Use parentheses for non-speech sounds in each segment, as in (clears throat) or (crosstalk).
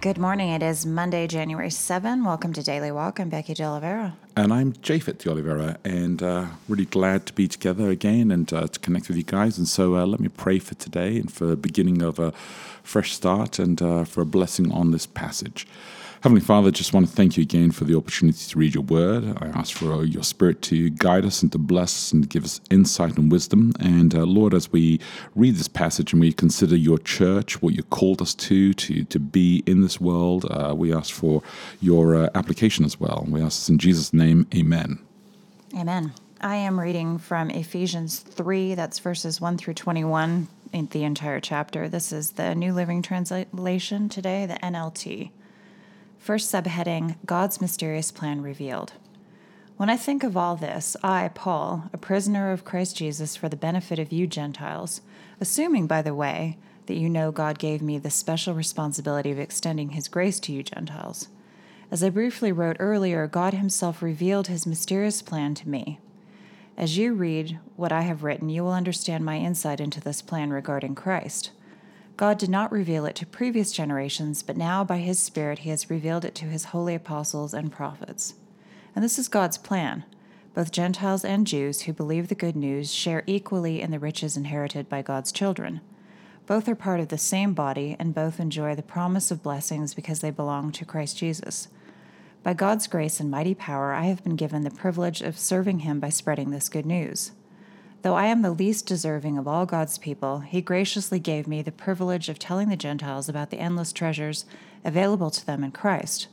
Good morning. It is Monday, January 7. Welcome to Daily Walk. I'm Becky De Oliveira. And I'm Japhet De Oliveira, and uh, really glad to be together again and uh, to connect with you guys. And so uh, let me pray for today and for the beginning of a fresh start and uh, for a blessing on this passage. Heavenly Father, just want to thank you again for the opportunity to read your word. I ask for your spirit to guide us and to bless us and to give us insight and wisdom. And uh, Lord, as we read this passage and we consider your church, what you called us to, to, to be in this world, uh, we ask for your uh, application as well. We ask this in Jesus' name, amen. Amen. I am reading from Ephesians 3, that's verses 1 through 21 in the entire chapter. This is the New Living Translation today, the NLT. First subheading God's Mysterious Plan Revealed. When I think of all this, I, Paul, a prisoner of Christ Jesus for the benefit of you Gentiles, assuming, by the way, that you know God gave me the special responsibility of extending his grace to you Gentiles. As I briefly wrote earlier, God himself revealed his mysterious plan to me. As you read what I have written, you will understand my insight into this plan regarding Christ. God did not reveal it to previous generations, but now by His Spirit He has revealed it to His holy apostles and prophets. And this is God's plan. Both Gentiles and Jews who believe the good news share equally in the riches inherited by God's children. Both are part of the same body, and both enjoy the promise of blessings because they belong to Christ Jesus. By God's grace and mighty power, I have been given the privilege of serving Him by spreading this good news. Though I am the least deserving of all God's people, He graciously gave me the privilege of telling the Gentiles about the endless treasures available to them in Christ.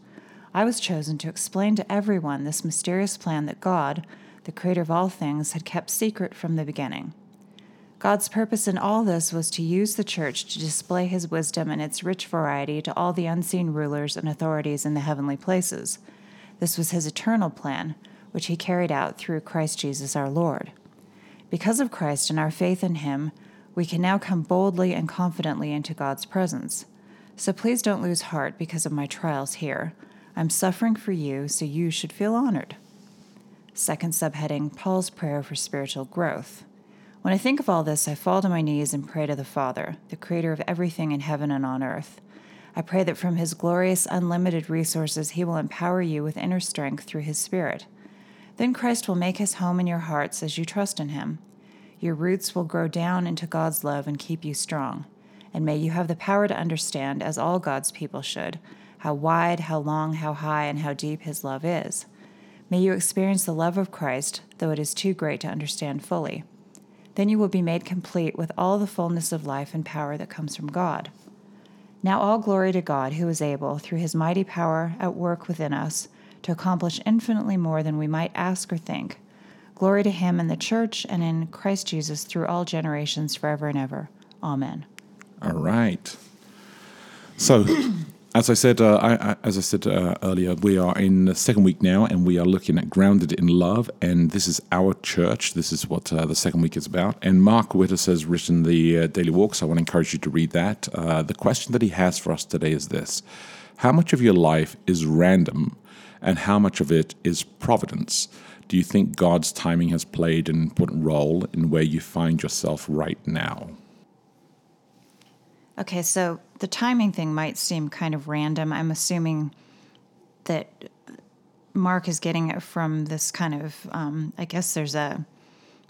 I was chosen to explain to everyone this mysterious plan that God, the Creator of all things, had kept secret from the beginning. God's purpose in all this was to use the church to display His wisdom and its rich variety to all the unseen rulers and authorities in the heavenly places. This was His eternal plan, which He carried out through Christ Jesus our Lord. Because of Christ and our faith in Him, we can now come boldly and confidently into God's presence. So please don't lose heart because of my trials here. I'm suffering for you, so you should feel honored. Second subheading Paul's prayer for spiritual growth. When I think of all this, I fall to my knees and pray to the Father, the creator of everything in heaven and on earth. I pray that from his glorious, unlimited resources, he will empower you with inner strength through his Spirit. Then Christ will make his home in your hearts as you trust in him. Your roots will grow down into God's love and keep you strong. And may you have the power to understand, as all God's people should, how wide, how long, how high, and how deep his love is. May you experience the love of Christ, though it is too great to understand fully. Then you will be made complete with all the fullness of life and power that comes from God. Now, all glory to God, who is able, through his mighty power at work within us, to accomplish infinitely more than we might ask or think. Glory to him in the church and in Christ Jesus through all generations, forever and ever. Amen. All right. So, (clears throat) as I said, uh, I, I, as I said uh, earlier, we are in the second week now, and we are looking at grounded in love, and this is our church. This is what uh, the second week is about. And Mark Witas has written the uh, Daily Walk, so I want to encourage you to read that. Uh, the question that he has for us today is this: How much of your life is random? And how much of it is providence? Do you think God's timing has played an important role in where you find yourself right now? Okay, so the timing thing might seem kind of random. I'm assuming that Mark is getting it from this kind of, um, I guess there's a,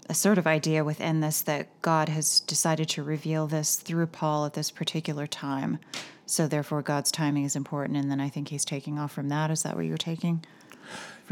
a sort of idea within this that God has decided to reveal this through Paul at this particular time. So therefore, God's timing is important, and then I think He's taking off from that. Is that what you're taking?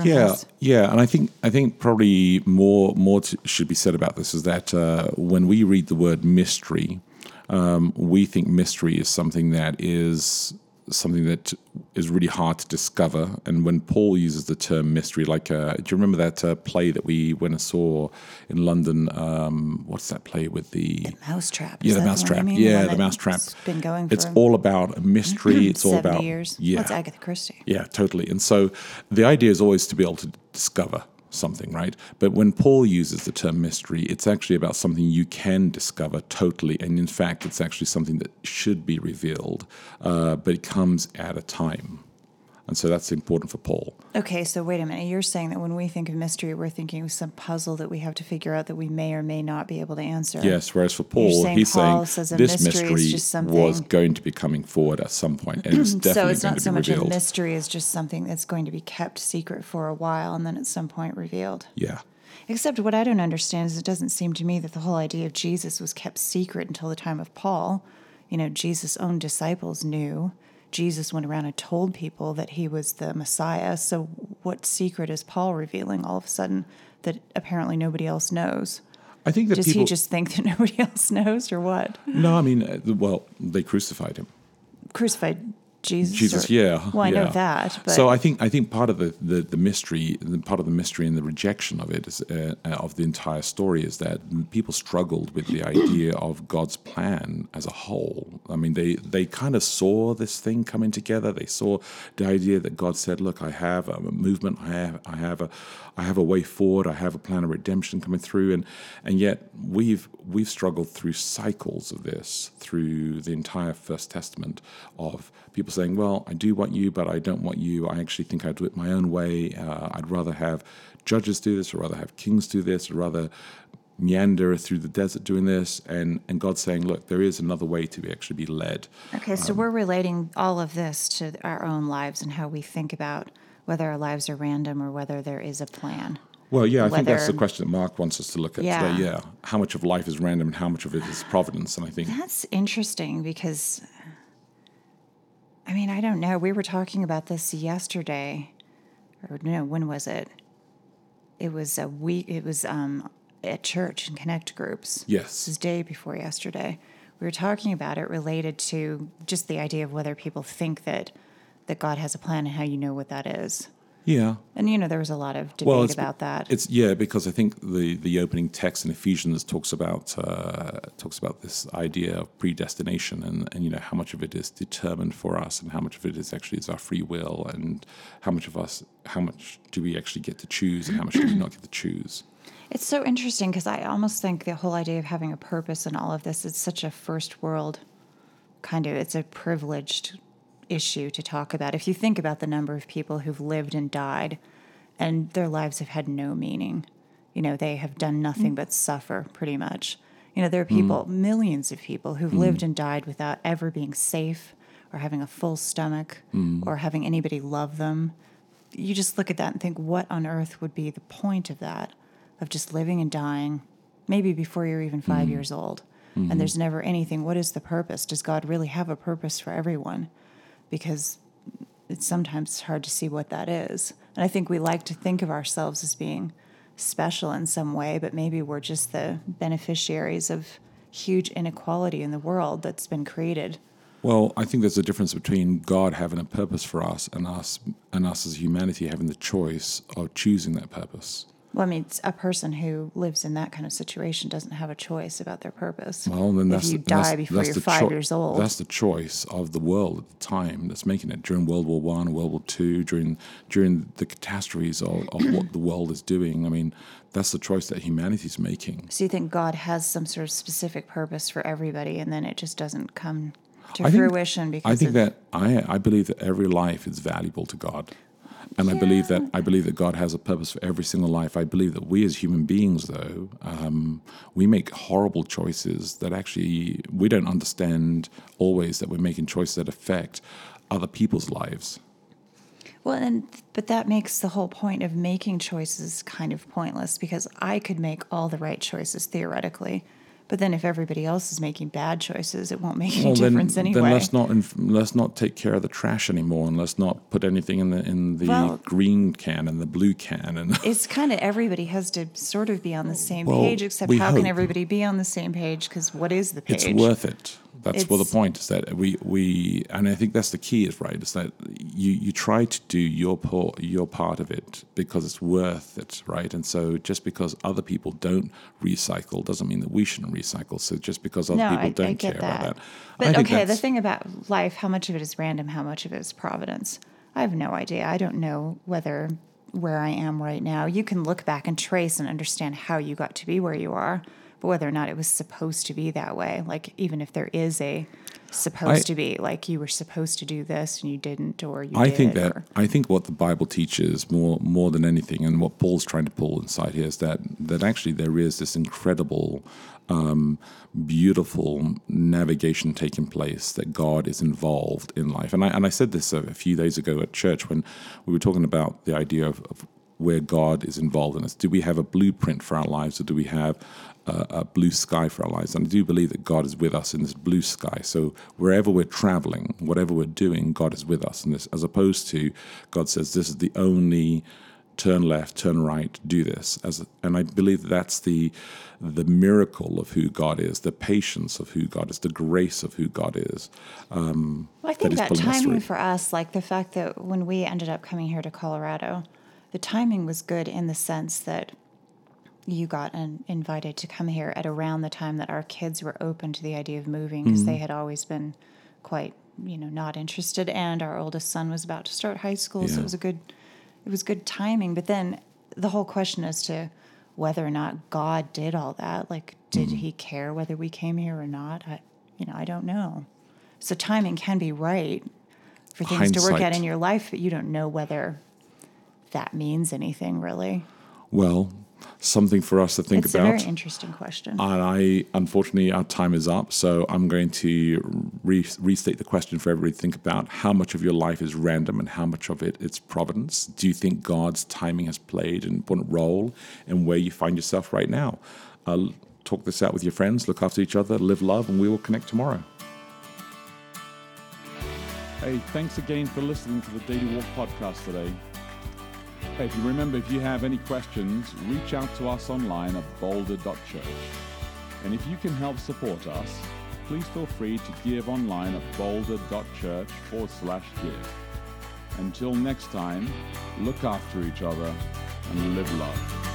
yeah, this? yeah, and I think I think probably more more to, should be said about this is that uh, when we read the word mystery, um, we think mystery is something that is something that is really hard to discover. And when Paul uses the term mystery, like, uh, do you remember that uh, play that we went and saw in London? Um, what's that play with the. Mousetrap. Yeah, the mousetrap. mean? Yeah, the that mousetrap. Been going for It's all about a mystery. (clears throat) It's all about years. Yeah, Well, it's Agatha Christie. yeah, totally. And so the idea is always to be able to discover something, right? But when Paul uses the term mystery, it's actually about something you can discover totally. And in fact, it's actually something that should be revealed, uh, but it comes at a time. And so that's important for Paul. Okay, so wait a minute. You're saying that when we think of mystery, we're thinking of some puzzle that we have to figure out that we may or may not be able to answer. Yes, whereas for Paul, saying he's Paul saying this mystery mystery something- was going to be coming forward at some point, and it's definitely (clears throat) so it's not so much revealed. a mystery as just something that's going to be kept secret for a while and then at some point revealed. yeah. Except what I don't understand is it doesn't seem to me that the whole idea of Jesus was kept secret until the time of Paul. You know, Jesus' own disciples knew. Jesus went around and told people that he was the Messiah. So, what secret is Paul revealing all of a sudden that apparently nobody else knows? I think that Does people. he just think that (laughs) nobody else knows, or what? no, I mean, uh, well, they crucified him. Crucified Jesus. Jesus, or- yeah. Well, I know that, but so I think I think part of the, the, the mystery, part of the mystery and the rejection of it is uh, uh, of the entire story is that people struggled with the idea of God's plan as a whole. I mean, they they kind of saw this thing coming together. They saw the idea that God said, "Look, I have a movement. I have I have a I have a way forward. I have a plan of redemption coming through." And and yet we've we've struggled through cycles of this through the entire First Testament of people saying, "Well, I do want you, but I don't want you. I actually think I'd do it my own way. Uh, I'd rather have judges do this, or rather have kings do this, or rather meander through the desert doing this." And and God saying, "Look, there is another way to be actually be led." Okay, so we're relating all of this to our own lives and how we think about whether our lives are random or whether there is a plan. Well, yeah, I think that's the question that Mark wants us to look at Yeah. today. Yeah, how much of life is random and how much of it is providence? And I think That's interesting because, I mean, I don't know. We were talking about this yesterday, or no, when was it? It was a week. It was um, at church and Connect groups. Yes. This is day before yesterday. We were talking about it related to just the idea of whether people think that that God has a plan and how you know what that is. Yeah, And you know, there was a lot of debate well, about that. It's yeah, because I think the the opening text in Ephesians talks about uh, talks about this idea of predestination and and you know how much of it is determined for us and how much of it is actually is our free will and how much of us how much do we actually get to choose and how much do we not get to choose. It's so interesting because I almost think the whole idea of having a purpose in all of this is such a first world kind of it's a privileged issue to talk about. If you think about the number of people who've lived and died and their lives have had no meaning, you know, they have done nothing mm. but suffer pretty much. You know, there are people, mm. millions of people who've mm. lived and died without ever being safe or having a full stomach or having anybody love them. You just look at that and think, what on earth would be the point of that? Of just living and dying, maybe before you're even 5 years old. And mm-hmm. there's never anything. What is the purpose? Does God really have a purpose for everyone? Because it's sometimes hard to see what that is. And I think we like to think of ourselves as being special in some way, but maybe we're just the beneficiaries of huge inequality in the world that's been created. Well, I think there's a difference between God having a purpose for us and us and us as humanity having the choice of choosing that purpose. Well, I mean, it's a person who lives in that kind of situation doesn't have a choice about their purpose. Well, then that's if you the- that's- die before that's you're five choi- years old. That's the choice of the world at the time that's making it during World War One, World War Two, during during the catastrophes of, of what the world is doing. I mean, that's the choice that humanity's making. So you think God has some sort of specific purpose for everybody, and then it just doesn't come to I think- fruition because I think of, that I I believe that every life is valuable to God. And I believe that I believe that God has a purpose for every single life. I believe that we as human beings, though, um, we make horrible choices that actually we don't understand always that we're making choices that affect other people's lives. well, and but that makes the whole point of making choices kind of pointless because I could make all the right choices theoretically, but then if everybody else is making bad choices, it won't make any Well, then, difference anyway. then let's not inf- let's not take care of the trash anymore, and let's not put anything in the in the Well- green can and the blue can. And (laughs) it's kind of everybody has to sort of be on the same Well, page, except how can everybody be on the same page? Because what is the page? it's worth it. That's well. the point is that we we and I think that's the key is right is that you you try to do your part your part of it because it's worth it right and so just because other people don't recycle doesn't mean that we shouldn't recycle so just because other no, people I, don't I care that. about that But I think okay, the thing about life, how much of it is random, how much of it is providence? I have no idea. I don't know whether where I am right now. You can look back and trace and understand how you got to be where you are, whether or not it was supposed to be that way, like even if there is a supposed I- to be, like you were supposed to do this and you didn't, or you I think that or- I think what the Bible teaches more more than anything, and what Paul's trying to pull inside here is that that actually there is this incredible, um, beautiful navigation taking place that God is involved in life. And I and I said this a, a few days ago at church when we were talking about the idea of, of where God is involved in us. Do we have a blueprint for our lives, or do we have a, a blue sky for our lives? And I do believe that God is with us in this blue sky. So wherever we're traveling, whatever we're doing, God is with us in this, as opposed to God says, "This is the only." Turn left, turn right, do this. As and I believe that's the the miracle of who God is, the patience of who God is, the grace of who God is. Um, Well, I think that us timing for us, like the fact that when we ended up coming here to Colorado, the timing was good in the sense that you got an, invited to come here at around the time that our kids were open to the idea of moving because Mm-hmm. they had always been quite, you know, not interested, and our oldest son was about to start high school, so it was a good, it was good timing. But then the whole question as to whether or not God did all that, like, did Mm-hmm. He care whether we came here or not? I, you know, I don't know. So timing can be right for things to work out in your life, but you don't know whether that means anything really. Well, something for us to think it's a about. very interesting question. And I, unfortunately, our time is up. So I'm going to re- restate the question for everybody to think about. How much of your life is random and how much of it is providence? Do you think God's timing has played an important role in where you find yourself right now? Uh, talk this out with your friends, look after each other, live love, and we will connect tomorrow. Hey, thanks again for listening to the Daily Walk podcast today. Hey, if you remember, if you have any questions, reach out to us online at boulder.church. And if you can help support us, please feel free to give online at boulder.church forward slash give. Until next time, look after each other and live love.